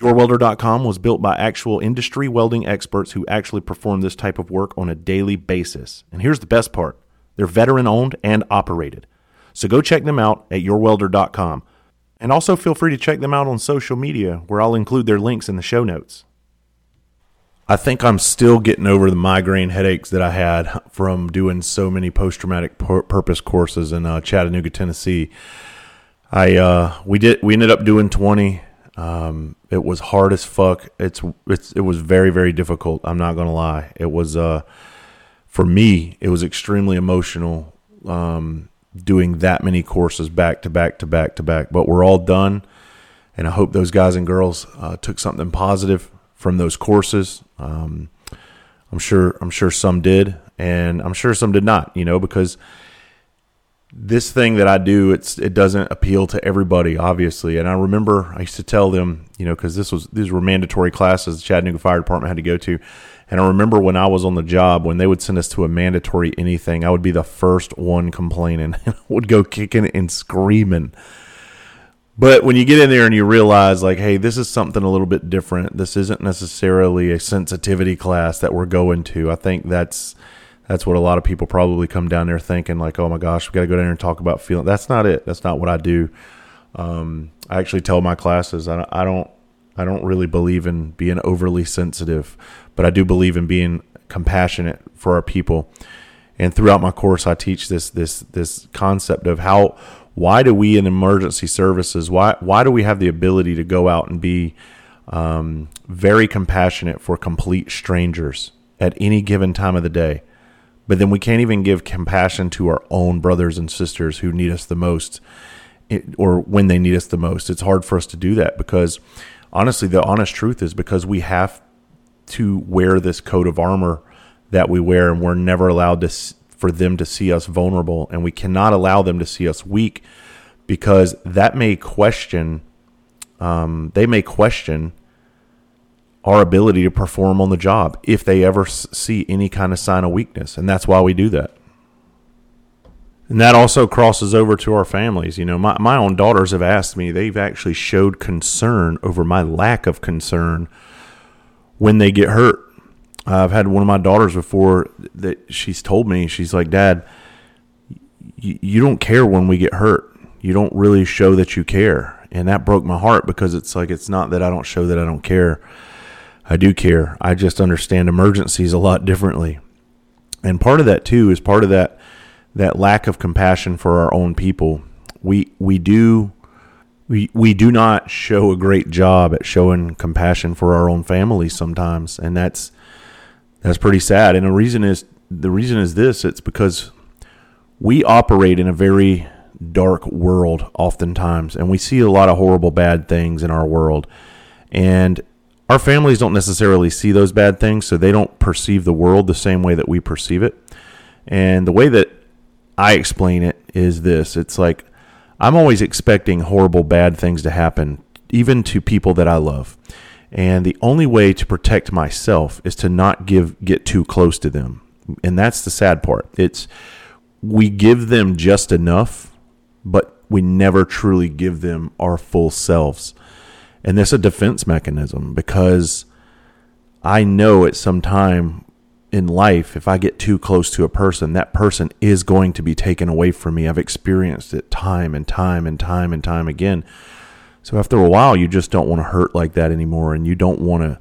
YourWelder.com was built by actual industry welding experts who actually perform this type of work on a daily basis. And here's the best part they're veteran owned and operated. So go check them out at YourWelder.com. And also feel free to check them out on social media, where I'll include their links in the show notes. I think I'm still getting over the migraine headaches that I had from doing so many post traumatic purpose courses in uh, Chattanooga, Tennessee. I uh, we did we ended up doing 20 um, it was hard as fuck. It's it's it was very very difficult. I'm not gonna lie. It was uh for me it was extremely emotional um, doing that many courses back to back to back to back. But we're all done, and I hope those guys and girls uh, took something positive from those courses. Um, I'm sure I'm sure some did, and I'm sure some did not. You know because this thing that I do, it's it doesn't appeal to everybody, obviously. And I remember I used to tell them, you know, because this was these were mandatory classes the Chattanooga Fire Department had to go to. And I remember when I was on the job, when they would send us to a mandatory anything, I would be the first one complaining and would go kicking and screaming. But when you get in there and you realize, like, hey, this is something a little bit different. This isn't necessarily a sensitivity class that we're going to. I think that's that's what a lot of people probably come down there thinking like, oh my gosh, we got to go down there and talk about feeling. That's not it. That's not what I do. Um, I actually tell my classes I, I don't I don't really believe in being overly sensitive, but I do believe in being compassionate for our people. And throughout my course, I teach this this this concept of how why do we in emergency services why why do we have the ability to go out and be um, very compassionate for complete strangers at any given time of the day? But then we can't even give compassion to our own brothers and sisters who need us the most or when they need us the most. It's hard for us to do that because honestly, the honest truth is because we have to wear this coat of armor that we wear and we're never allowed to for them to see us vulnerable and we cannot allow them to see us weak because that may question um, they may question our ability to perform on the job if they ever see any kind of sign of weakness. And that's why we do that. And that also crosses over to our families. You know, my, my own daughters have asked me, they've actually showed concern over my lack of concern when they get hurt. I've had one of my daughters before that she's told me, she's like, Dad, you, you don't care when we get hurt. You don't really show that you care. And that broke my heart because it's like, it's not that I don't show that I don't care I do care. I just understand emergencies a lot differently. And part of that too is part of that that lack of compassion for our own people. We we do we we do not show a great job at showing compassion for our own families sometimes, and that's that's pretty sad. And the reason is the reason is this: it's because we operate in a very dark world oftentimes, and we see a lot of horrible bad things in our world. And our families don't necessarily see those bad things, so they don't perceive the world the same way that we perceive it. And the way that I explain it is this it's like I'm always expecting horrible, bad things to happen, even to people that I love. And the only way to protect myself is to not give get too close to them. And that's the sad part. It's we give them just enough, but we never truly give them our full selves. And that's a defense mechanism because I know at some time in life, if I get too close to a person, that person is going to be taken away from me. I've experienced it time and time and time and time again. So after a while, you just don't want to hurt like that anymore, and you don't want to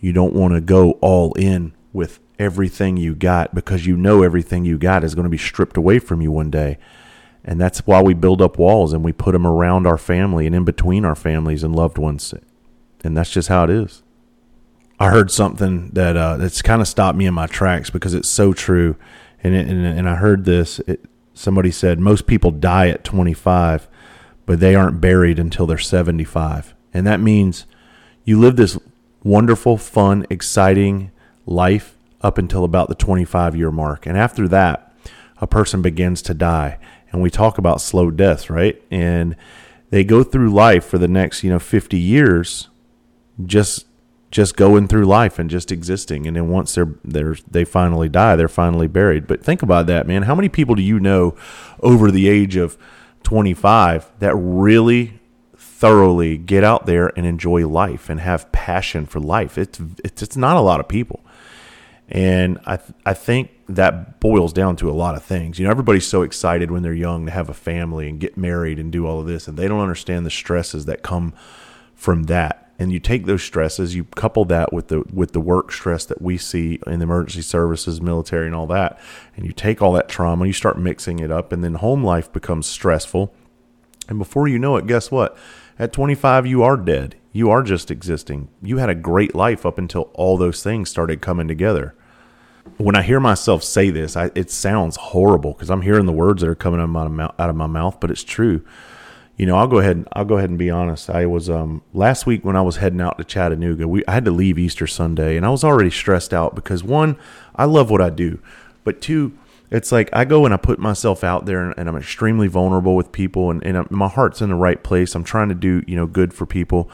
you don't want to go all in with everything you got because you know everything you got is going to be stripped away from you one day. And that's why we build up walls and we put them around our family and in between our families and loved ones. And that's just how it is. I heard something that uh, that's kind of stopped me in my tracks because it's so true. And it, and, and I heard this. It, somebody said most people die at 25, but they aren't buried until they're 75. And that means you live this wonderful, fun, exciting life up until about the 25 year mark. And after that, a person begins to die. And we talk about slow death, right? And they go through life for the next, you know, 50 years just just going through life and just existing. And then once they're they're they finally die they're finally buried. But think about that man. How many people do you know over the age of 25 that really thoroughly get out there and enjoy life and have passion for life? It's it's, it's not a lot of people. And I I think that boils down to a lot of things. You know, everybody's so excited when they're young to have a family and get married and do all of this, and they don't understand the stresses that come from that and you take those stresses, you couple that with the with the work stress that we see in the emergency services, military, and all that, and you take all that trauma, you start mixing it up, and then home life becomes stressful. And before you know it, guess what? At 25, you are dead. You are just existing. You had a great life up until all those things started coming together. When I hear myself say this, I, it sounds horrible because I'm hearing the words that are coming out of, my, out of my mouth, but it's true you know, I'll go ahead. And, I'll go ahead and be honest. I was um, last week when I was heading out to Chattanooga. We I had to leave Easter Sunday, and I was already stressed out because one, I love what I do, but two, it's like I go and I put myself out there, and, and I'm extremely vulnerable with people, and, and my heart's in the right place. I'm trying to do you know good for people,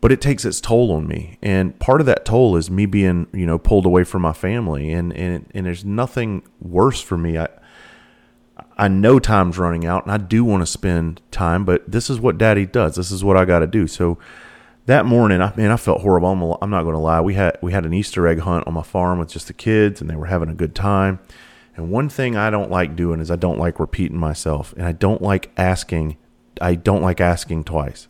but it takes its toll on me, and part of that toll is me being you know pulled away from my family, and and and there's nothing worse for me. I I know time's running out and I do want to spend time, but this is what daddy does. This is what I got to do. So that morning, I mean, I felt horrible. I'm, I'm not going to lie. We had, we had an Easter egg hunt on my farm with just the kids and they were having a good time. And one thing I don't like doing is I don't like repeating myself and I don't like asking, I don't like asking twice.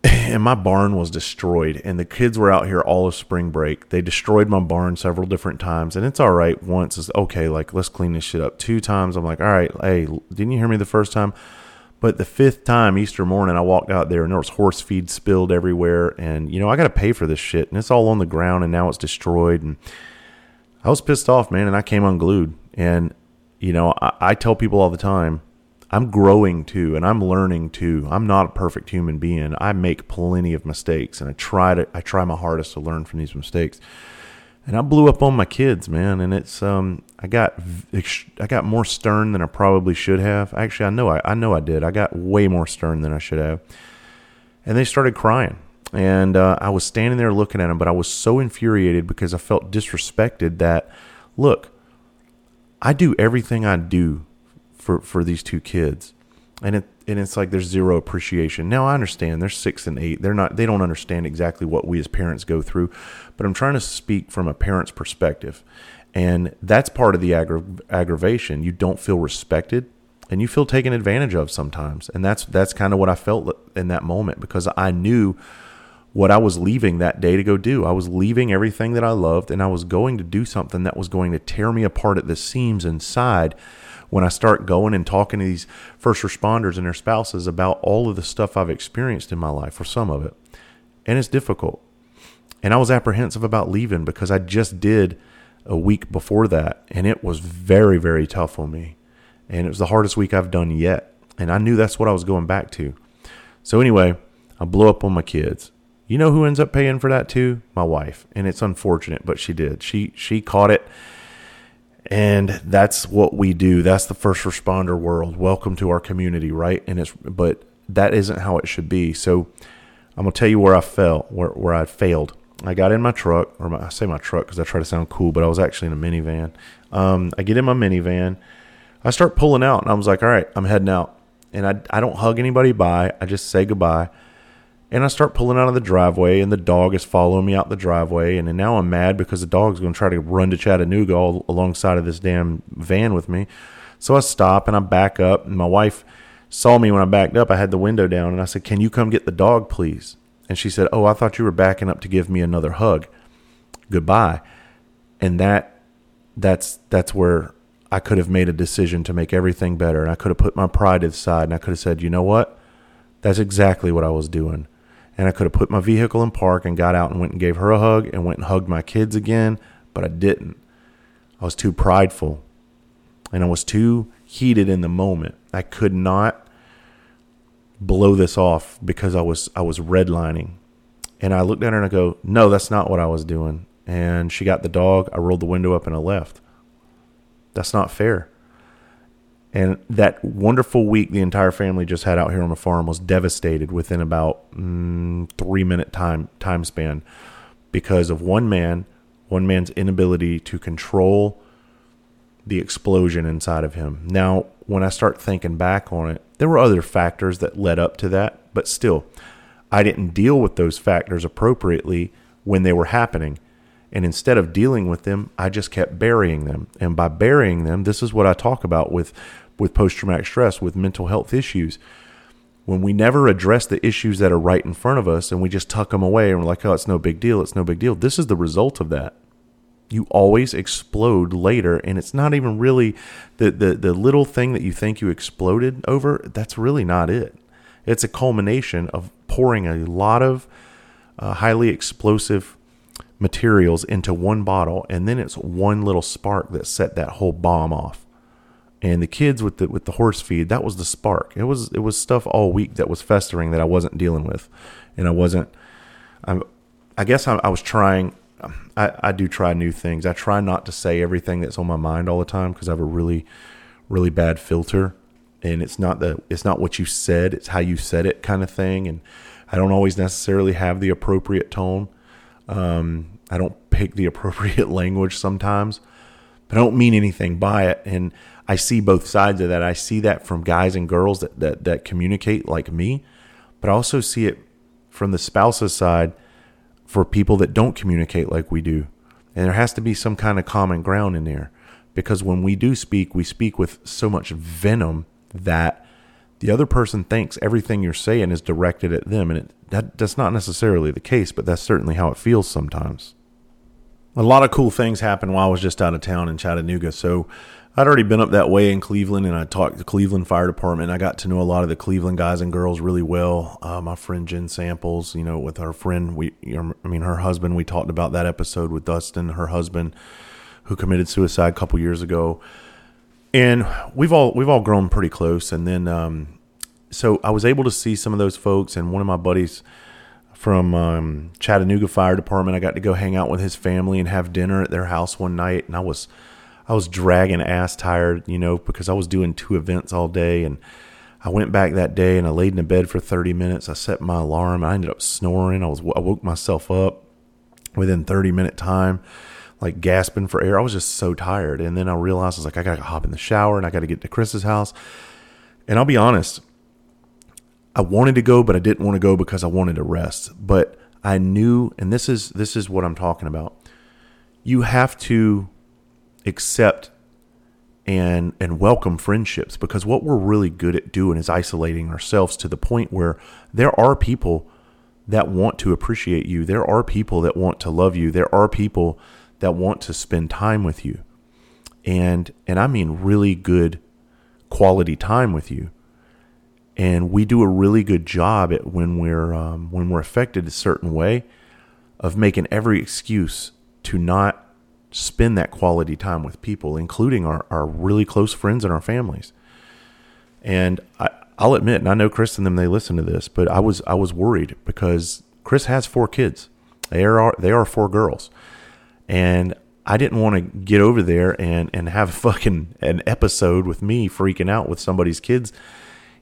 and my barn was destroyed and the kids were out here all of spring break. They destroyed my barn several different times and it's all right. Once it's okay like let's clean this shit up. Two times i'm like all right hey didn't you hear me the first time? But the fifth time easter morning i walked out there and there was horse feed spilled everywhere and you know i gotta pay for this shit and it's all on the ground and now it's destroyed and i was pissed off man and i came unglued. And you know i, I tell people all the time I'm growing too and I'm learning too. I'm not a perfect human being. I make plenty of mistakes and I try to I try my hardest to learn from these mistakes. And I blew up on my kids, man, and it's um I got I got more stern than I probably should have. Actually, I know I, I know I did. I got way more stern than I should have. And they started crying. And uh, I was standing there looking at them, but I was so infuriated because I felt disrespected that look, I do everything I do for for these two kids, and it and it's like there's zero appreciation. Now I understand they're six and eight. They're not. They don't understand exactly what we as parents go through, but I'm trying to speak from a parent's perspective, and that's part of the aggra- aggravation. You don't feel respected, and you feel taken advantage of sometimes, and that's that's kind of what I felt in that moment because I knew what I was leaving that day to go do. I was leaving everything that I loved and I was going to do something that was going to tear me apart at the seams inside when I start going and talking to these first responders and their spouses about all of the stuff I've experienced in my life, or some of it. And it's difficult. And I was apprehensive about leaving because I just did a week before that, and it was very, very tough on me. And it was the hardest week I've done yet. And I knew that's what I was going back to. So, anyway, I blew up on my kids. You know who ends up paying for that too? My wife. And it's unfortunate, but she did. She she caught it and that's what we do. That's the first responder world. Welcome to our community right? And it's but that isn't how it should be. So i'm going to tell you where i fell where, where i failed. I got in my truck or my, i say my truck because i try to sound cool but i was actually in a minivan. Um, i get in my minivan. I start pulling out and i was like all right i'm heading out. And i, I don't hug anybody bye i just say goodbye and I start pulling out of the driveway, and the dog is following me out the driveway. And now I'm mad because the dog's going to try to run to Chattanooga all alongside of this damn van with me. So I stop and I back up. And my wife saw me when I backed up. I had the window down, and I said, Can you come get the dog, please? And she said, Oh, I thought you were backing up to give me another hug. Goodbye. and that that's that's where I could have made a decision to make everything better. And I could have put my pride aside and I could have said, you know what? That's exactly what I was doing. And I could have put my vehicle in park and got out and went and gave her a hug and went and hugged my kids again, but I didn't. I was too prideful and I was too heated in the moment. I could not blow this off because I was I was redlining. And I looked at her and I go, "No, that's not what I was doing." And she got the dog. I rolled the window up and I left. That's not fair. And that wonderful week the entire family just had out here on the farm was devastated within about mm, three minute time time span because of one man, one man's inability to control the explosion inside of him. Now, when I start thinking back on it, there were other factors that led up to that, but still, I didn't deal with those factors appropriately when they were happening. And instead of dealing with them, I just kept burying them. And by burying them, this is what I talk about with, with post traumatic stress, with mental health issues. When we never address the issues that are right in front of us and we just tuck them away and we're like, oh, it's no big deal, it's no big deal. This is the result of that. You always explode later, and it's not even really the, the, the little thing that you think you exploded over, that's really not it. It's a culmination of pouring a lot of uh, highly explosive materials into one bottle, and then it's one little spark that set that whole bomb off. And the kids with the with the horse feed, that was the spark. It was it was stuff all week that was festering that I wasn't dealing with, and I wasn't. I, I guess I, I was trying. I, I do try new things. I try not to say everything that's on my mind all the time because I have a really, really bad filter, and it's not the it's not what you said, it's how you said it kind of thing. And I don't always necessarily have the appropriate tone. Um, I don't pick the appropriate language sometimes, but I don't mean anything by it. And I see both sides of that. I see that from guys and girls that, that, that communicate like me, but I also see it from the spouse's side for people that don't communicate like we do. And there has to be some kind of common ground in there because when we do speak, we speak with so much venom that the other person thinks everything you're saying is directed at them. And it, that, that's not necessarily the case, but that's certainly how it feels sometimes. A lot of cool things happened while I was just out of town in Chattanooga. So I'd already been up that way in Cleveland, and I talked to the Cleveland Fire Department. I got to know a lot of the Cleveland guys and girls really well. Uh, my friend Jen Samples, you know, with her friend, we, I mean, her husband. We talked about that episode with Dustin, her husband, who committed suicide a couple years ago, and we've all we've all grown pretty close. And then, um, so I was able to see some of those folks, and one of my buddies from um, Chattanooga Fire Department. I got to go hang out with his family and have dinner at their house one night, and I was I was dragging ass tired, you know, because I was doing two events all day, and I went back that day and I laid in bed for 30 minutes. I set my alarm. I ended up snoring. I was I woke myself up within 30 minute time, like gasping for air. I was just so tired, and then I realized I was like, I gotta hop in the shower and I got to get to Chris's house. And I'll be honest, I wanted to go, but I didn't want to go because I wanted to rest. But I knew, and this is this is what I'm talking about. You have to accept and and welcome friendships because what we're really good at doing is isolating ourselves to the point where there are people that want to appreciate you. There are people that want to love you. There are people that want to spend time with you. And and I mean really good quality time with you and we do a really good job at when we're um, when we're affected a certain way of making every excuse to not spend that quality time with people, including our, our really close friends and our families. And I, I'll admit, and I know Chris and them they listen to this, but I was I was worried because Chris has four kids. They are they are four girls, and I didn't want to get over there and and have fucking an episode with me freaking out with somebody's kids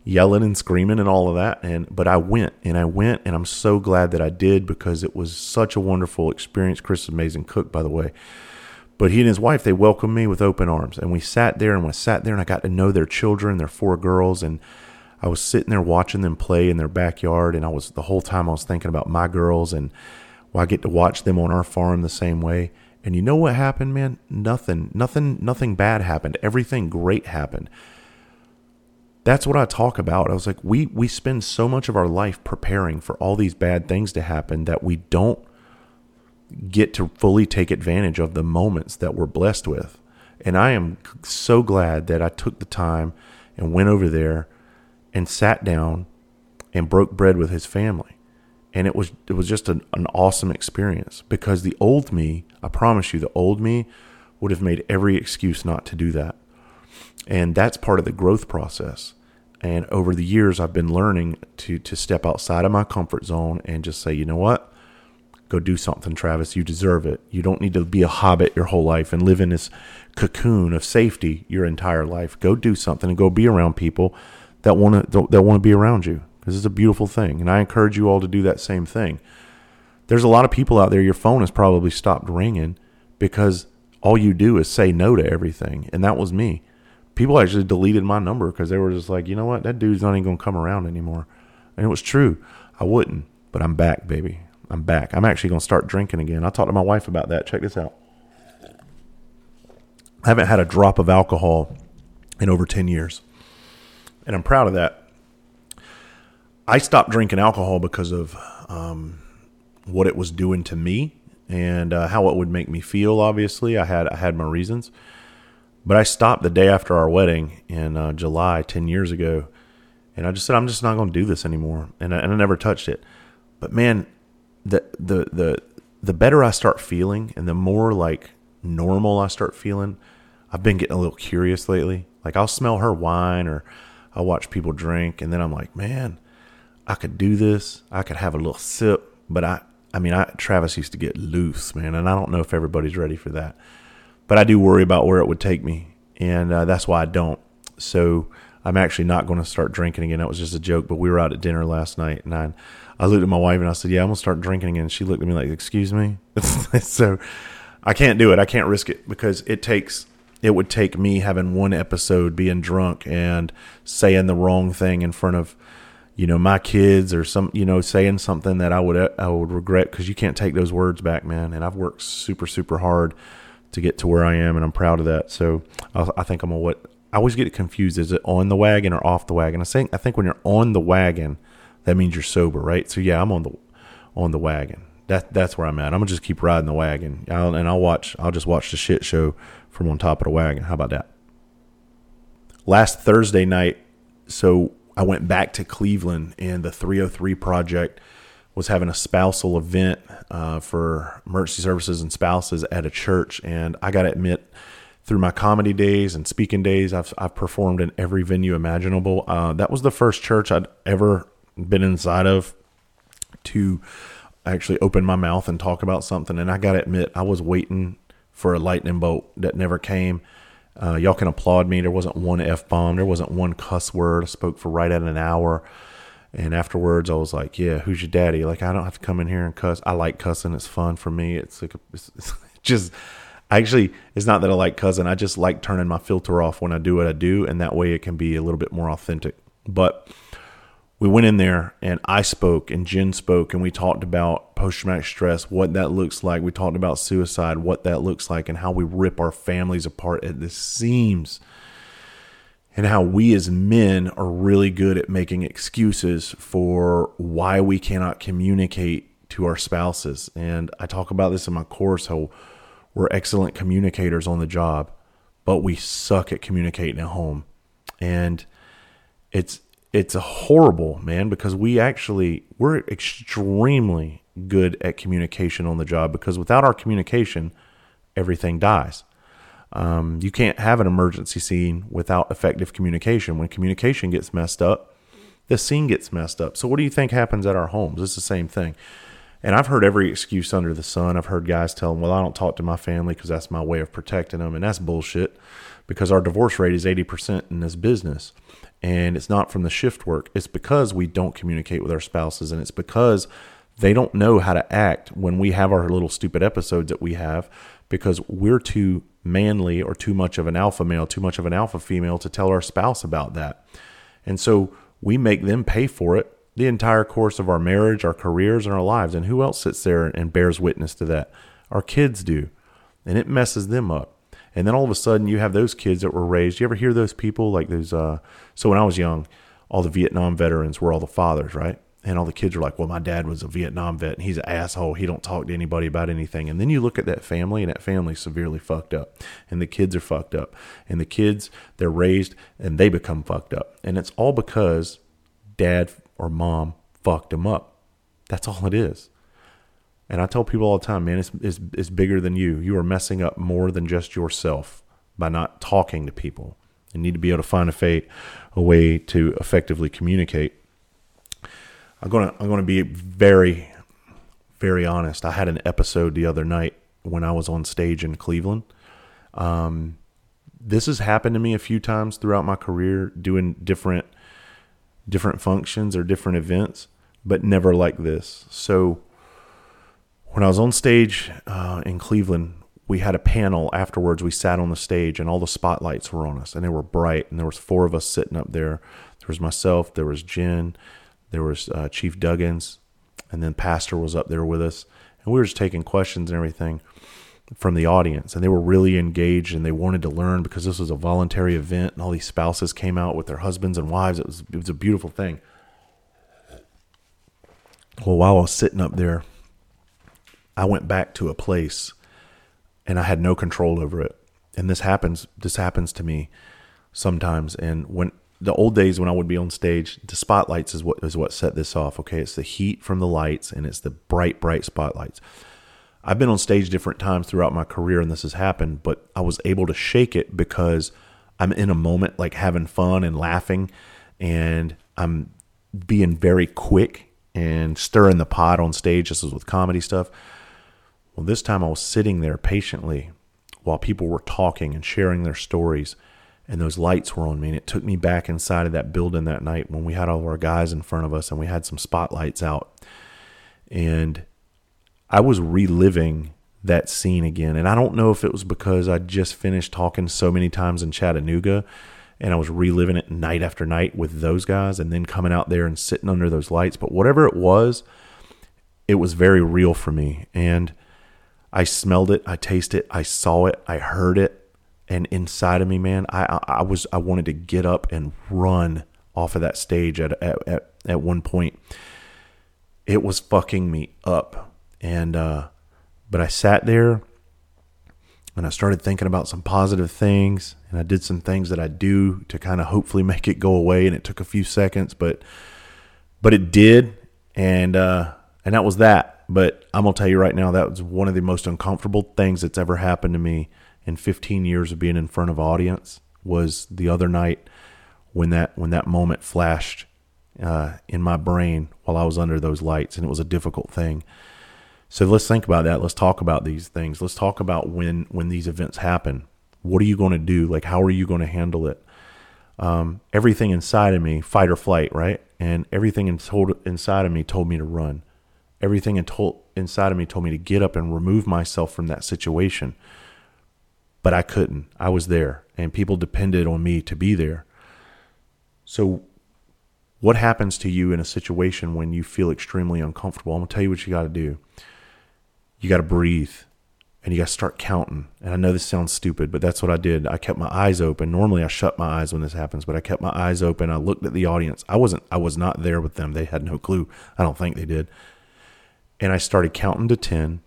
yelling and screaming and all of that and but I went and I went and I'm so glad that I did because it was such a wonderful experience. Chris is amazing cook by the way. But he and his wife they welcomed me with open arms and we sat there and we sat there and I got to know their children, their four girls and I was sitting there watching them play in their backyard and I was the whole time I was thinking about my girls and well, I get to watch them on our farm the same way. And you know what happened, man? Nothing, nothing, nothing bad happened. Everything great happened that's what I talk about. I was like, we we spend so much of our life preparing for all these bad things to happen that we don't get to fully take advantage of the moments that we're blessed with. And I am so glad that I took the time and went over there and sat down and broke bread with his family. And it was it was just an, an awesome experience because the old me, I promise you, the old me would have made every excuse not to do that. And that's part of the growth process. And over the years I've been learning to to step outside of my comfort zone and just say, you know what? Go do something, Travis. You deserve it. You don't need to be a hobbit your whole life and live in this cocoon of safety your entire life. Go do something and go be around people that want to that want to be around you because is a beautiful thing. And I encourage you all to do that same thing. There's a lot of people out there. Your phone has probably stopped ringing because all you do is say no to everything, and that was me. People actually deleted my number because they were just like, you know what, that dude's not even gonna come around anymore. And it was true. I wouldn't, but I'm back, baby. I'm back. I'm actually going to start drinking again. I talked to my wife about that. Check this out. I haven't had a drop of alcohol in over 10 years. And I'm proud of that. I stopped drinking alcohol because of um, what it was doing to me and uh, how it would make me feel. Obviously, I had I had my reasons, but I stopped the day after our wedding in uh, July ten years ago, and I just said I'm just not going to do this anymore, and I, and I never touched it. But man, the the the the better I start feeling and the more like normal I start feeling, I've been getting a little curious lately. Like I'll smell her wine or I'll watch people drink and then I'm like, man, I could do this. I could have a little sip, but I I mean, I Travis used to get loose, man, and I don't know if everybody's ready for that. But I do worry about where it would take me, and uh, that's why I don't. So I'm actually not going to start drinking again. That was just a joke, but we were out at dinner last night, and I I looked at my wife and I said, "Yeah, I'm gonna start drinking again." She looked at me like, "Excuse me." so I can't do it. I can't risk it because it takes it would take me having one episode being drunk and saying the wrong thing in front of you know my kids or some you know saying something that I would I would regret because you can't take those words back, man. And I've worked super super hard to get to where I am, and I'm proud of that. So I, I think I'm a what I always get confused. Is it on the wagon or off the wagon? I think I think when you're on the wagon that means you're sober, right? So yeah, I'm on the on the wagon. That that's where I'm at. I'm gonna just keep riding the wagon, I'll, and I'll watch. I'll just watch the shit show from on top of the wagon. How about that? Last Thursday night, so I went back to Cleveland, and the 303 Project was having a spousal event uh, for emergency services and spouses at a church, and I got to admit through my comedy days and speaking days, I've, I've performed in every venue imaginable. Uh, that was the first church I'd ever been inside of to actually open my mouth and talk about something. And I got to admit, I was waiting for a lightning bolt that never came. Uh, y'all can applaud me. There wasn't one F bomb, there wasn't one cuss word. I spoke for right at an hour. And afterwards, I was like, "Yeah, who's your daddy?" Like, I don't have to come in here and cuss. I like cussing; it's fun for me. It's like, it's, it's just actually, it's not that I like cussing. I just like turning my filter off when I do what I do, and that way it can be a little bit more authentic. But we went in there and I spoke and Jen spoke and we talked about post traumatic stress, what that looks like. We talked about suicide, what that looks like, and how we rip our families apart at the seams. And how we as men are really good at making excuses for why we cannot communicate to our spouses. And I talk about this in my course how we're excellent communicators on the job, but we suck at communicating at home. And it's it's horrible man because we actually we're extremely good at communication on the job because without our communication everything dies. Um, you can't have an emergency scene without effective communication. When communication gets messed up the scene gets messed up. So what do you think happens at our homes? It's the same thing. And i've heard every excuse under the sun. I've heard guys tell them well i don't talk to my family because that's my way of protecting them and that's bullshit because our divorce rate is 80% in this business and it's not from the shift work. It's because we don't communicate with our spouses, and it's because they don't know how to act when we have our little stupid episodes that we have because we're too manly or too much of an alpha male, too much of an alpha female to tell our spouse about that. And so we make them pay for it the entire course of our marriage, our careers, and our lives. And who else sits there and bears witness to that? Our kids do. And it messes them up. And then all of a sudden, you have those kids that were raised. You ever hear those people like those? Uh, so when I was young, all the Vietnam veterans were all the fathers, right? and all the kids are like, "Well, my dad was a Vietnam vet, and he's an asshole. He don't talk to anybody about anything." And then you look at that family, and that family's severely fucked up, and the kids are fucked up, and the kids they're raised and they become fucked up, and it's all because dad or mom fucked them up. That's all it is. And I tell people all the time, man, it's, it's, it's bigger than you. You are messing up more than just yourself by not talking to people. You need to be able to find a, fate, a way to effectively communicate I'm gonna I'm gonna be very very honest. I had an episode the other night when I was on stage in Cleveland. Um, this has happened to me a few times throughout my career, doing different different functions or different events, but never like this. So when I was on stage uh, in Cleveland, we had a panel afterwards. We sat on the stage, and all the spotlights were on us, and they were bright. And there was four of us sitting up there. There was myself, there was Jen, there was uh, Chief Duggins, and then Pastor was up there with us, and we were just taking questions and everything from the audience, and they were really engaged and they wanted to learn because this was a voluntary event, and all these spouses came out with their husbands and wives. It was it was a beautiful thing. Well, while I was sitting up there, I went back to a place, and I had no control over it. And this happens. This happens to me sometimes. And when the old days when I would be on stage, the spotlights is what is what set this off. Okay, it's the heat from the lights and it's the bright, bright spotlights. I've been on stage different times throughout my career and this has happened, but I was able to shake it because I'm in a moment like having fun and laughing and I'm being very quick and stirring the pot on stage. This is with comedy stuff. Well, this time I was sitting there patiently while people were talking and sharing their stories and those lights were on me. And it took me back inside of that building that night when we had all of our guys in front of us and we had some spotlights out. And I was reliving that scene again. And I don't know if it was because I just finished talking so many times in Chattanooga and I was reliving it night after night with those guys and then coming out there and sitting under those lights. But whatever it was, it was very real for me. And I smelled it, I tasted it, I saw it, I heard it, and inside of me, man, I, I, was I wanted to get up and run off of that stage at at at, at one point. It was fucking me up, and uh, but I sat there and I started thinking about some positive things, and I did some things that I do to kind of hopefully make it go away, and it took a few seconds, but but it did, and uh, and that was that. But I'm gonna tell you right now, that was one of the most uncomfortable things that's ever happened to me in 15 years of being in front of audience was the other night when that when that moment flashed uh, in my brain while I was under those lights, and it was a difficult thing. So let's think about that. Let's talk about these things. Let's talk about when when these events happen. What are you going to do? Like, how are you going to handle it? Um, everything inside of me, fight or flight, right? And everything in told, inside of me told me to run. Everything in inside of me told me to get up and remove myself from that situation but I couldn't. I was there, and people depended on me to be there. So, what happens to you in a situation when you feel extremely uncomfortable? I'm going to tell you what you got to do. You got to breathe and you got to start counting. And I know this sounds stupid, but that's what I did. I kept my eyes open. Normally I shut my eyes when this happens, but I kept my eyes open. I looked at the audience. I wasn't I was not there with them. They had no clue. I don't think they did. And I started counting to 10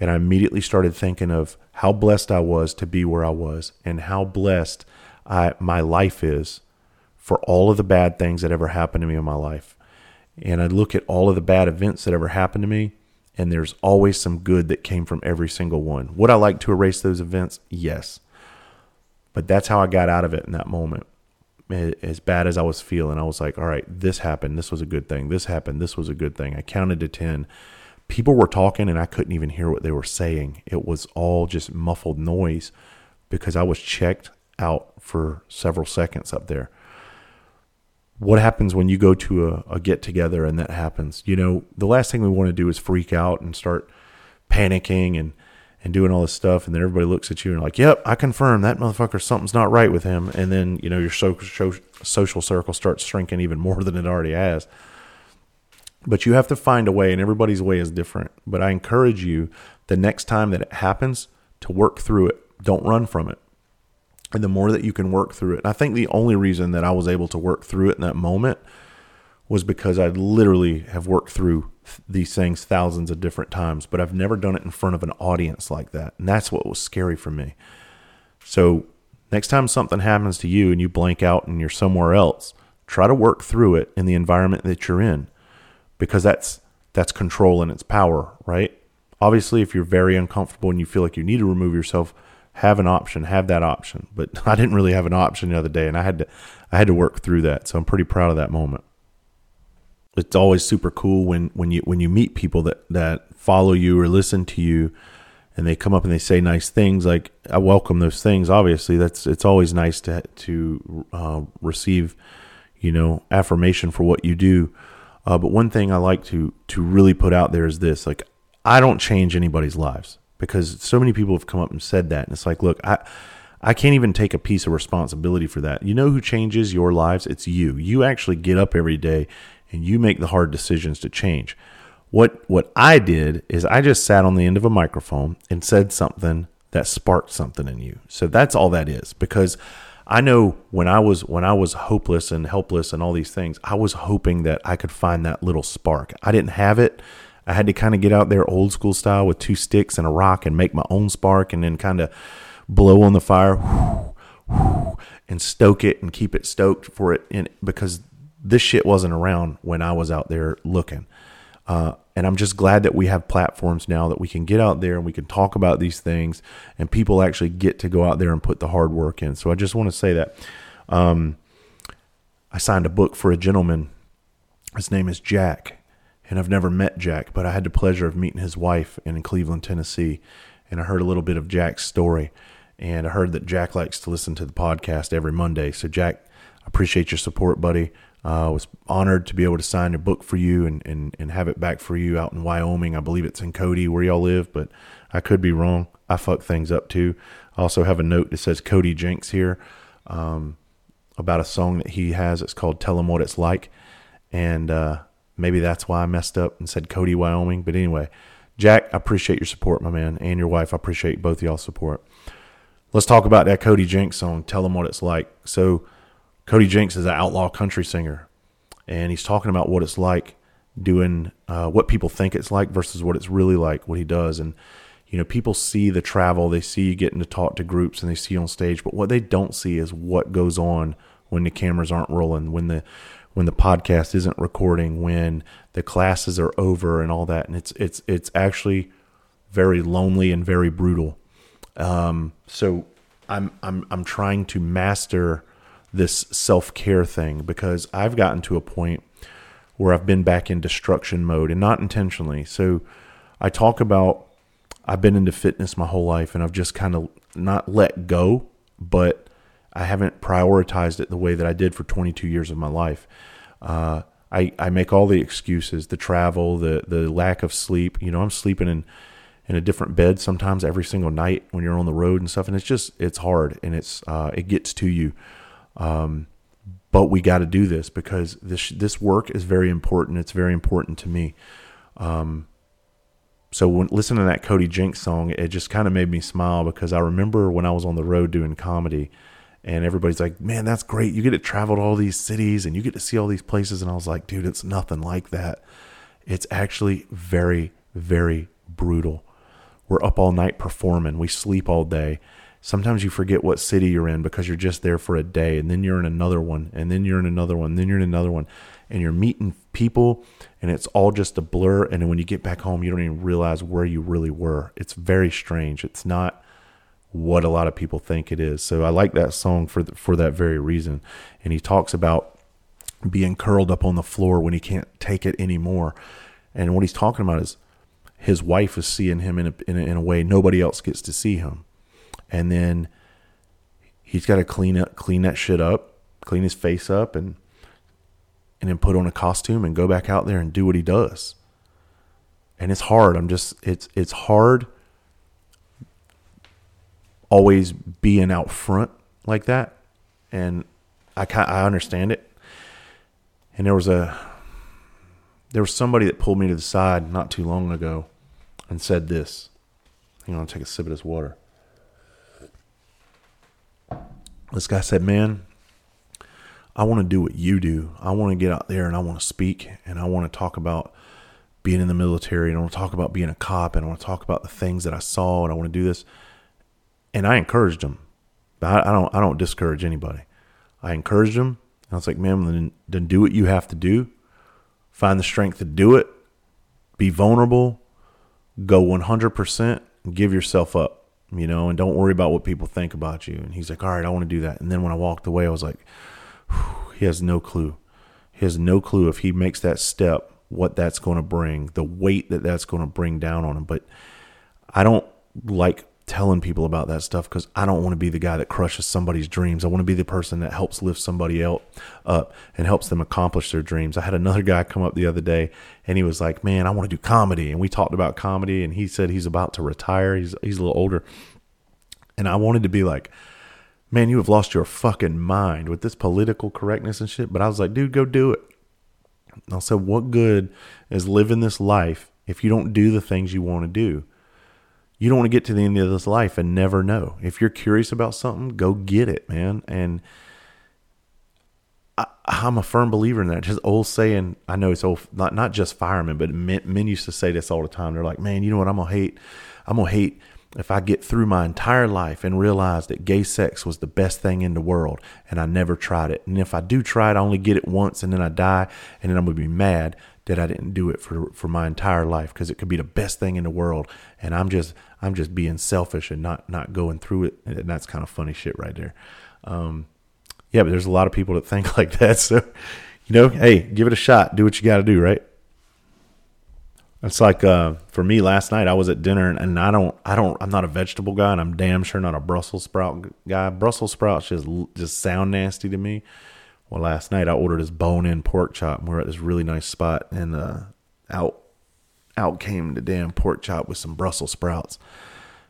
and I immediately started thinking of how blessed I was to be where I was and how blessed I, my life is for all of the bad things that ever happened to me in my life. And I look at all of the bad events that ever happened to me, and there's always some good that came from every single one. Would I like to erase those events? Yes. But that's how I got out of it in that moment. As bad as I was feeling, I was like, all right, this happened. This was a good thing. This happened. This was a good thing. I counted to 10 people were talking and I couldn't even hear what they were saying. It was all just muffled noise because I was checked out for several seconds up there. What happens when you go to a, a get together and that happens? You know, the last thing we want to do is freak out and start panicking and, and doing all this stuff. And then everybody looks at you and like, yep, I confirm that motherfucker, something's not right with him. And then, you know, your social, social circle starts shrinking even more than it already has. But you have to find a way, and everybody's way is different. But I encourage you the next time that it happens to work through it. Don't run from it. And the more that you can work through it, I think the only reason that I was able to work through it in that moment was because I literally have worked through these things thousands of different times, but I've never done it in front of an audience like that. And that's what was scary for me. So, next time something happens to you and you blank out and you're somewhere else, try to work through it in the environment that you're in because that's that's control and its power, right? Obviously, if you're very uncomfortable and you feel like you need to remove yourself, have an option, have that option. But I didn't really have an option the other day and I had to I had to work through that. So I'm pretty proud of that moment it's always super cool when when you when you meet people that that follow you or listen to you and they come up and they say nice things like I welcome those things obviously that's it's always nice to to uh, receive you know affirmation for what you do uh, but one thing I like to to really put out there is this like I don't change anybody's lives because so many people have come up and said that and it's like look I I can't even take a piece of responsibility for that. You know who changes your lives? It's you. You actually get up every day and you make the hard decisions to change. What what I did is I just sat on the end of a microphone and said something that sparked something in you. So that's all that is because I know when I was when I was hopeless and helpless and all these things, I was hoping that I could find that little spark. I didn't have it. I had to kind of get out there old school style with two sticks and a rock and make my own spark and then kind of blow on the fire and stoke it and keep it stoked for it in because this shit wasn't around when I was out there looking. Uh, and I'm just glad that we have platforms now that we can get out there and we can talk about these things and people actually get to go out there and put the hard work in. So I just want to say that. Um, I signed a book for a gentleman. His name is Jack. And I've never met Jack, but I had the pleasure of meeting his wife in Cleveland, Tennessee. And I heard a little bit of Jack's story. And I heard that Jack likes to listen to the podcast every Monday. So, Jack, I appreciate your support, buddy. I uh, was honored to be able to sign a book for you and, and, and have it back for you out in Wyoming. I believe it's in Cody where y'all live, but I could be wrong. I fuck things up too. I also have a note that says Cody Jinks here um, about a song that he has. It's called Tell Him What It's Like. And uh, maybe that's why I messed up and said Cody, Wyoming. But anyway, Jack, I appreciate your support, my man, and your wife. I appreciate both y'all's support. Let's talk about that Cody Jinks song, Tell Him What It's Like. So, Cody Jinks is an outlaw country singer, and he's talking about what it's like doing uh, what people think it's like versus what it's really like, what he does. And, you know, people see the travel, they see you getting to talk to groups and they see you on stage, but what they don't see is what goes on when the cameras aren't rolling, when the when the podcast isn't recording, when the classes are over and all that. And it's it's it's actually very lonely and very brutal. Um, so I'm I'm I'm trying to master this self care thing because I've gotten to a point where I've been back in destruction mode and not intentionally. So I talk about I've been into fitness my whole life and I've just kind of not let go, but I haven't prioritized it the way that I did for 22 years of my life. Uh, I, I make all the excuses, the travel, the, the lack of sleep. You know, I'm sleeping in, in a different bed sometimes every single night when you're on the road and stuff. And it's just, it's hard and it's, uh, it gets to you. Um, but we got to do this because this this work is very important. It's very important to me. Um, so when listening to that Cody Jinks song, it just kind of made me smile because I remember when I was on the road doing comedy, and everybody's like, "Man, that's great! You get to travel to all these cities and you get to see all these places." And I was like, "Dude, it's nothing like that. It's actually very, very brutal. We're up all night performing. We sleep all day." Sometimes you forget what city you're in because you're just there for a day and then you're in another one and then you're in another one, then you're in another one and you're meeting people and it's all just a blur and when you get back home you don't even realize where you really were. It's very strange. It's not what a lot of people think it is. So I like that song for the, for that very reason. And he talks about being curled up on the floor when he can't take it anymore. And what he's talking about is his wife is seeing him in a, in a, in a way nobody else gets to see him and then he's got to clean up, clean that shit up, clean his face up, and and then put on a costume and go back out there and do what he does. And it's hard. I'm just it's it's hard always being out front like that, and I I understand it. And there was a there was somebody that pulled me to the side not too long ago and said this. Hang on, I'll take a sip of this water. This guy said, Man, I want to do what you do. I want to get out there and I want to speak and I want to talk about being in the military and I want to talk about being a cop and I want to talk about the things that I saw and I want to do this. And I encouraged him. I, I don't I don't discourage anybody. I encouraged him. I was like, man, then, then do what you have to do. Find the strength to do it. Be vulnerable. Go 100% and give yourself up, you know, and don't worry about what people think about you. And he's like, all right, I want to do that. And then when I walked away, I was like, he has no clue. He has no clue if he makes that step, what that's going to bring, the weight that that's going to bring down on him. But I don't like telling people about that stuff because I don't want to be the guy that crushes somebody's dreams. I want to be the person that helps lift somebody else up and helps them accomplish their dreams. I had another guy come up the other day and he was like, "Man, I want to do comedy." And we talked about comedy and he said he's about to retire. He's he's a little older. And I wanted to be like, "Man, you have lost your fucking mind with this political correctness and shit." But I was like, "Dude, go do it." I said, "What good is living this life if you don't do the things you want to do?" You don't want to get to the end of this life and never know. If you're curious about something, go get it, man. And I, am a firm believer in that. Just old saying, I know it's old, not not just firemen, but men, men used to say this all the time. They're like, man, you know what? I'm gonna hate. I'm gonna hate if I get through my entire life and realize that gay sex was the best thing in the world and I never tried it. And if I do try it, I only get it once and then I die and then I'm going to be mad that I didn't do it for, for my entire life because it could be the best thing in the world. And I'm just, I'm just being selfish and not, not going through it. And that's kind of funny shit right there. Um, yeah, but there's a lot of people that think like that. So, you know, hey, give it a shot. Do what you got to do, right? It's like uh, for me last night. I was at dinner and, and, I don't, I don't, I'm not a vegetable guy, and I'm damn sure not a Brussels sprout guy. Brussels sprouts just just sound nasty to me. Well, last night I ordered this bone-in pork chop. And we're at this really nice spot, and uh, out out came the damn pork chop with some Brussels sprouts.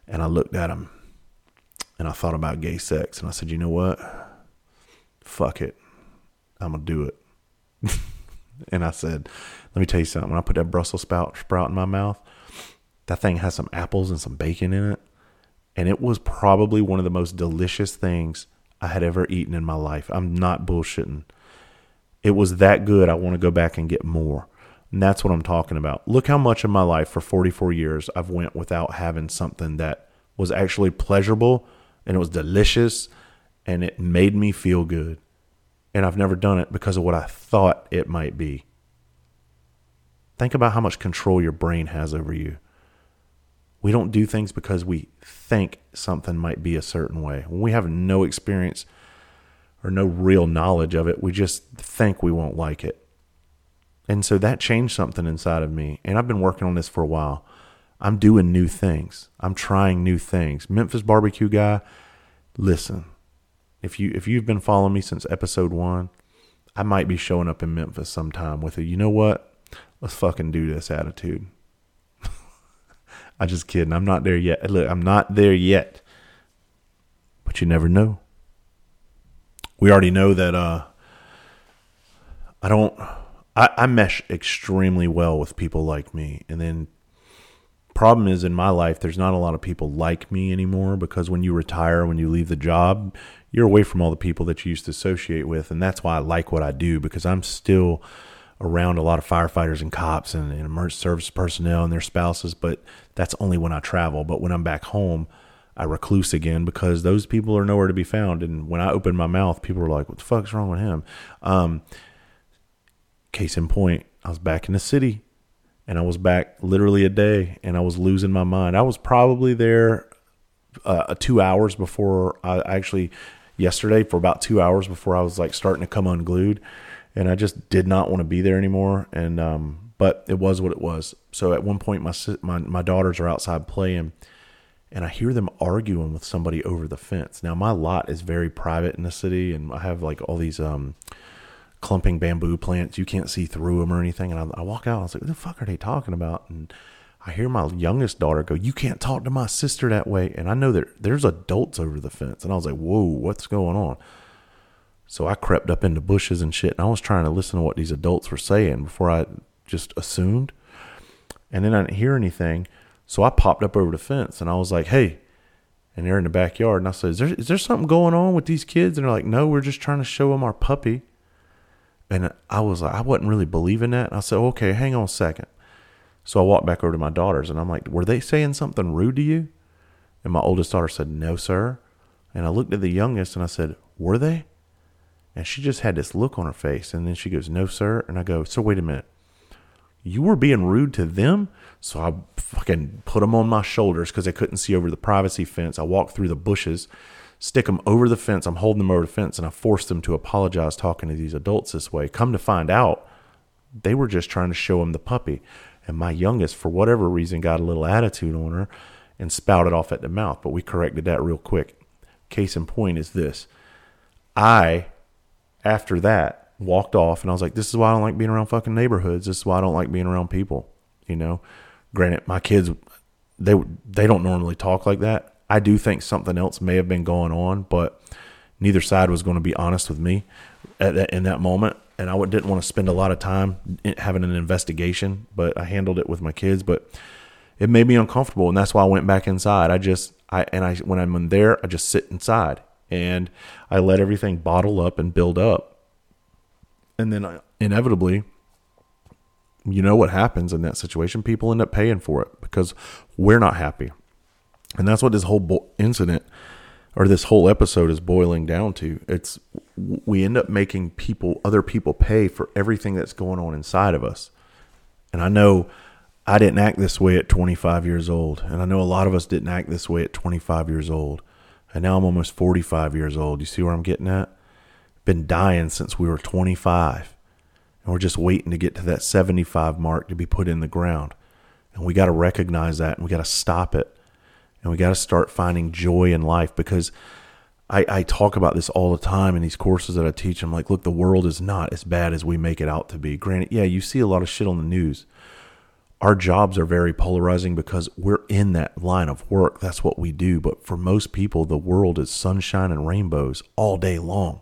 And I looked at them, and I thought about gay sex, and I said, you know what? Fuck it, I'm gonna do it. and I said, let me tell you something. When I put that Brussels sprout sprout in my mouth, that thing has some apples and some bacon in it, and it was probably one of the most delicious things I had ever eaten in my life. I'm not bullshitting. It was that good. I want to go back and get more. And that's what I'm talking about. Look how much of my life for 44 years I've went without having something that was actually pleasurable and it was delicious and it made me feel good. And I've never done it because of what I thought it might be. Think about how much control your brain has over you. We don't do things because we think something might be a certain way. When we have no experience or no real knowledge of it, we just think we won't like it. And so that changed something inside of me. And I've been working on this for a while. I'm doing new things. I'm trying new things. Memphis barbecue guy, listen. If you if you've been following me since episode 1, I might be showing up in Memphis sometime with a you know what? Let's fucking do this attitude. I just kidding. I'm not there yet. Look, I'm not there yet. But you never know. We already know that uh I don't I, I mesh extremely well with people like me. And then problem is in my life there's not a lot of people like me anymore because when you retire, when you leave the job, you're away from all the people that you used to associate with. And that's why I like what I do because I'm still around a lot of firefighters and cops and, and emergency service personnel and their spouses, but that's only when I travel. But when I'm back home, I recluse again because those people are nowhere to be found. And when I open my mouth, people are like, "What the fuck's wrong with him?" Um, case in point, I was back in the city, and I was back literally a day, and I was losing my mind. I was probably there uh, two hours before I actually yesterday for about two hours before I was like starting to come unglued and I just did not want to be there anymore. And um, but it was what it was. So at one point, my my my daughters are outside playing, and I hear them arguing with somebody over the fence. Now my lot is very private in the city, and I have like all these um clumping bamboo plants. You can't see through them or anything. And I, I walk out. I was like, "What the fuck are they talking about?" And I hear my youngest daughter go, "You can't talk to my sister that way." And I know that there's adults over the fence, and I was like, "Whoa, what's going on?" So I crept up into bushes and shit, and I was trying to listen to what these adults were saying before I just assumed. And then I didn't hear anything. So I popped up over the fence and I was like, hey, and they're in the backyard. And I said, is there, is there something going on with these kids? And they're like, no, we're just trying to show them our puppy. And I was like, I wasn't really believing that. And I said, okay, hang on a second. So I walked back over to my daughters and I'm like, were they saying something rude to you? And my oldest daughter said, no, sir. And I looked at the youngest and I said, were they? And she just had this look on her face. And then she goes, no, sir. And I go, so wait a minute. You were being rude to them? So I fucking put them on my shoulders because they couldn't see over the privacy fence. I walked through the bushes stick them over the fence. I'm holding them over the fence, and I forced them to apologize talking to these adults this way. Come to find out, they were just trying to show him the puppy. And my youngest, for whatever reason, got a little attitude on her and spouted off at the mouth. But we corrected that real quick. Case in point is this I, after that, walked off and I was like, this is why I don't like being around fucking neighborhoods. This is why I don't like being around people. You know, granted, my kids, they, they don't normally talk like that. I do think something else may have been going on, but neither side was going to be honest with me at that, in that moment. And I didn't want to spend a lot of time having an investigation, but I handled it with my kids. But it made me uncomfortable, and that's why I went back inside. I just I and I when I'm in there, I just sit inside and I let everything bottle up and build up, and then I, inevitably, you know what happens in that situation? People end up paying for it because we're not happy. And that's what this whole bo- incident or this whole episode is boiling down to. It's we end up making people, other people pay for everything that's going on inside of us. And I know I didn't act this way at 25 years old. And I know a lot of us didn't act this way at 25 years old. And now I'm almost 45 years old. You see where I'm getting at? Been dying since we were 25. And we're just waiting to get to that 75 mark to be put in the ground. And we got to recognize that and we got to stop it and we got to start finding joy in life because I, I talk about this all the time in these courses that I teach. I'm like, look, the world is not as bad as we make it out to be. Granted, yeah, you see a lot of shit on the news. Our jobs are very polarizing because we're in that line of work. That's what we do. But for most people, the world is sunshine and rainbows all day long.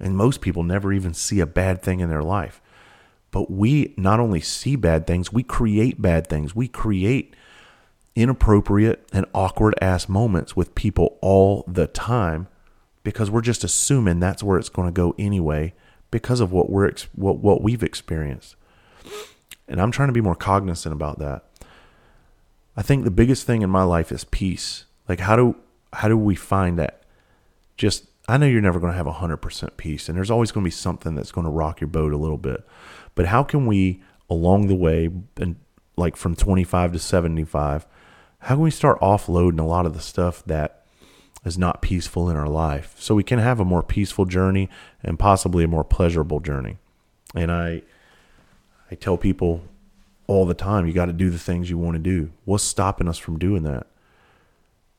And most people never even see a bad thing in their life. But we not only see bad things, we create bad things. We create inappropriate and awkward ass moments with people all the time because we're just assuming that's where it's going to go anyway because of what we're what what we've experienced. And I'm trying to be more cognizant about that. I think the biggest thing in my life is peace. Like how do how do we find that? Just I know you're never going to have 100% peace and there's always going to be something that's going to rock your boat a little bit. But how can we along the way and like from 25 to 75 how can we start offloading a lot of the stuff that is not peaceful in our life so we can have a more peaceful journey and possibly a more pleasurable journey and i i tell people all the time you got to do the things you want to do what's stopping us from doing that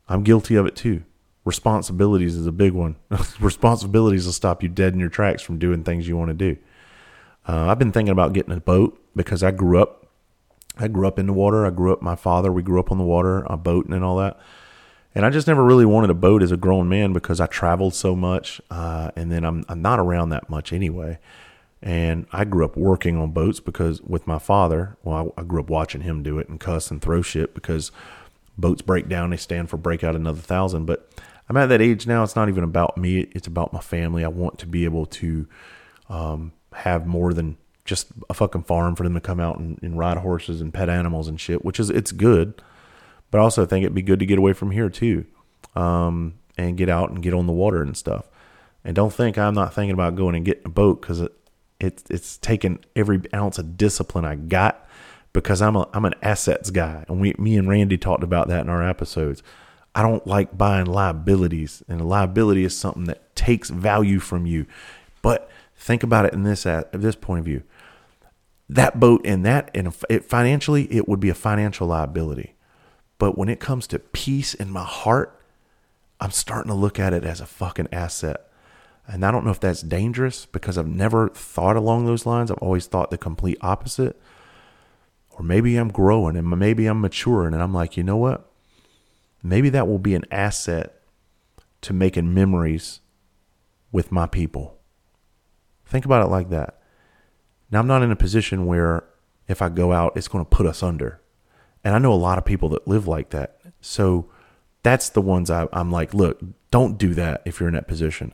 i'm guilty of it too responsibilities is a big one responsibilities will stop you dead in your tracks from doing things you want to do uh, i've been thinking about getting a boat because i grew up I grew up in the water. I grew up, my father, we grew up on the water, uh, boating and all that. And I just never really wanted a boat as a grown man because I traveled so much. Uh, and then I'm, I'm not around that much anyway. And I grew up working on boats because with my father, well, I, I grew up watching him do it and cuss and throw shit because boats break down. They stand for break out another thousand. But I'm at that age now. It's not even about me. It's about my family. I want to be able to um, have more than just a fucking farm for them to come out and, and ride horses and pet animals and shit, which is it's good. But I also think it'd be good to get away from here too, um, and get out and get on the water and stuff. And don't think I'm not thinking about going and getting a boat because it, it, it's taken every ounce of discipline I got because I'm a I'm an assets guy, and we me and Randy talked about that in our episodes. I don't like buying liabilities, and a liability is something that takes value from you. But think about it in this at this point of view that boat and that and it, financially it would be a financial liability but when it comes to peace in my heart i'm starting to look at it as a fucking asset and i don't know if that's dangerous because i've never thought along those lines i've always thought the complete opposite or maybe i'm growing and maybe i'm maturing and i'm like you know what maybe that will be an asset to making memories with my people think about it like that now, I'm not in a position where if I go out, it's going to put us under. And I know a lot of people that live like that. So that's the ones I, am like, look, don't do that if you're in that position.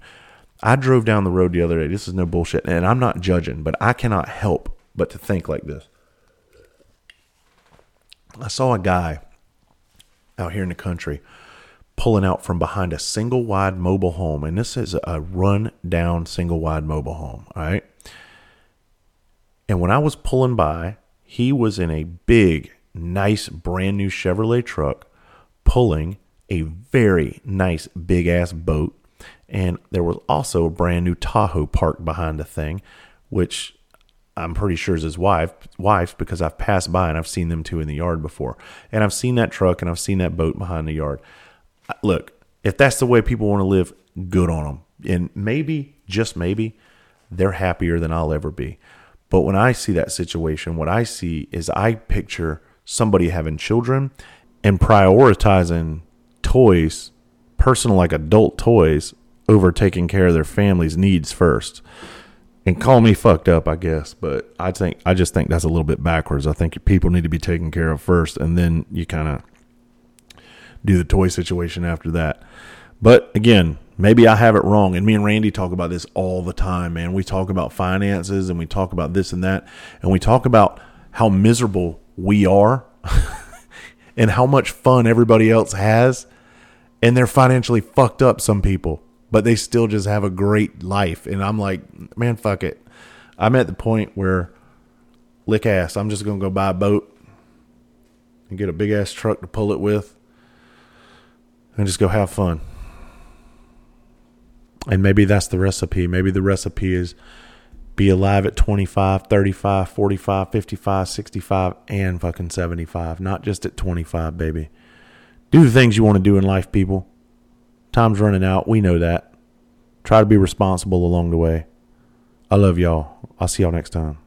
I drove down the road the other day. This is no bullshit. And I'm not judging, but I cannot help but to think like this. I saw a guy out here in the country pulling out from behind a single wide mobile home. And this is a run down single wide mobile home. All right. And when I was pulling by, he was in a big, nice, brand new Chevrolet truck pulling a very nice, big ass boat. And there was also a brand new Tahoe parked behind the thing, which I'm pretty sure is his wife, wife's because I've passed by and I've seen them two in the yard before. And I've seen that truck and I've seen that boat behind the yard. Look, if that's the way people want to live, good on them. And maybe, just maybe, they're happier than I'll ever be. But when I see that situation, what I see is I picture somebody having children and prioritizing toys, personal like adult toys, over taking care of their family's needs first and call me fucked up, I guess, but I think I just think that's a little bit backwards. I think people need to be taken care of first, and then you kind of do the toy situation after that. But again, maybe I have it wrong. And me and Randy talk about this all the time, man. We talk about finances and we talk about this and that, and we talk about how miserable we are and how much fun everybody else has, and they're financially fucked up. Some people but they still just have a great life. And I'm like, man, fuck it. I'm at the point where lick ass. I'm just gonna go buy a boat and get a big ass truck to pull it with and just go have fun. And maybe that's the recipe. Maybe the recipe is be alive at 25, 35, 45, 55, 65, and fucking 75. Not just at 25, baby. Do the things you want to do in life, people. Time's running out. We know that. Try to be responsible along the way. I love y'all. I'll see y'all next time.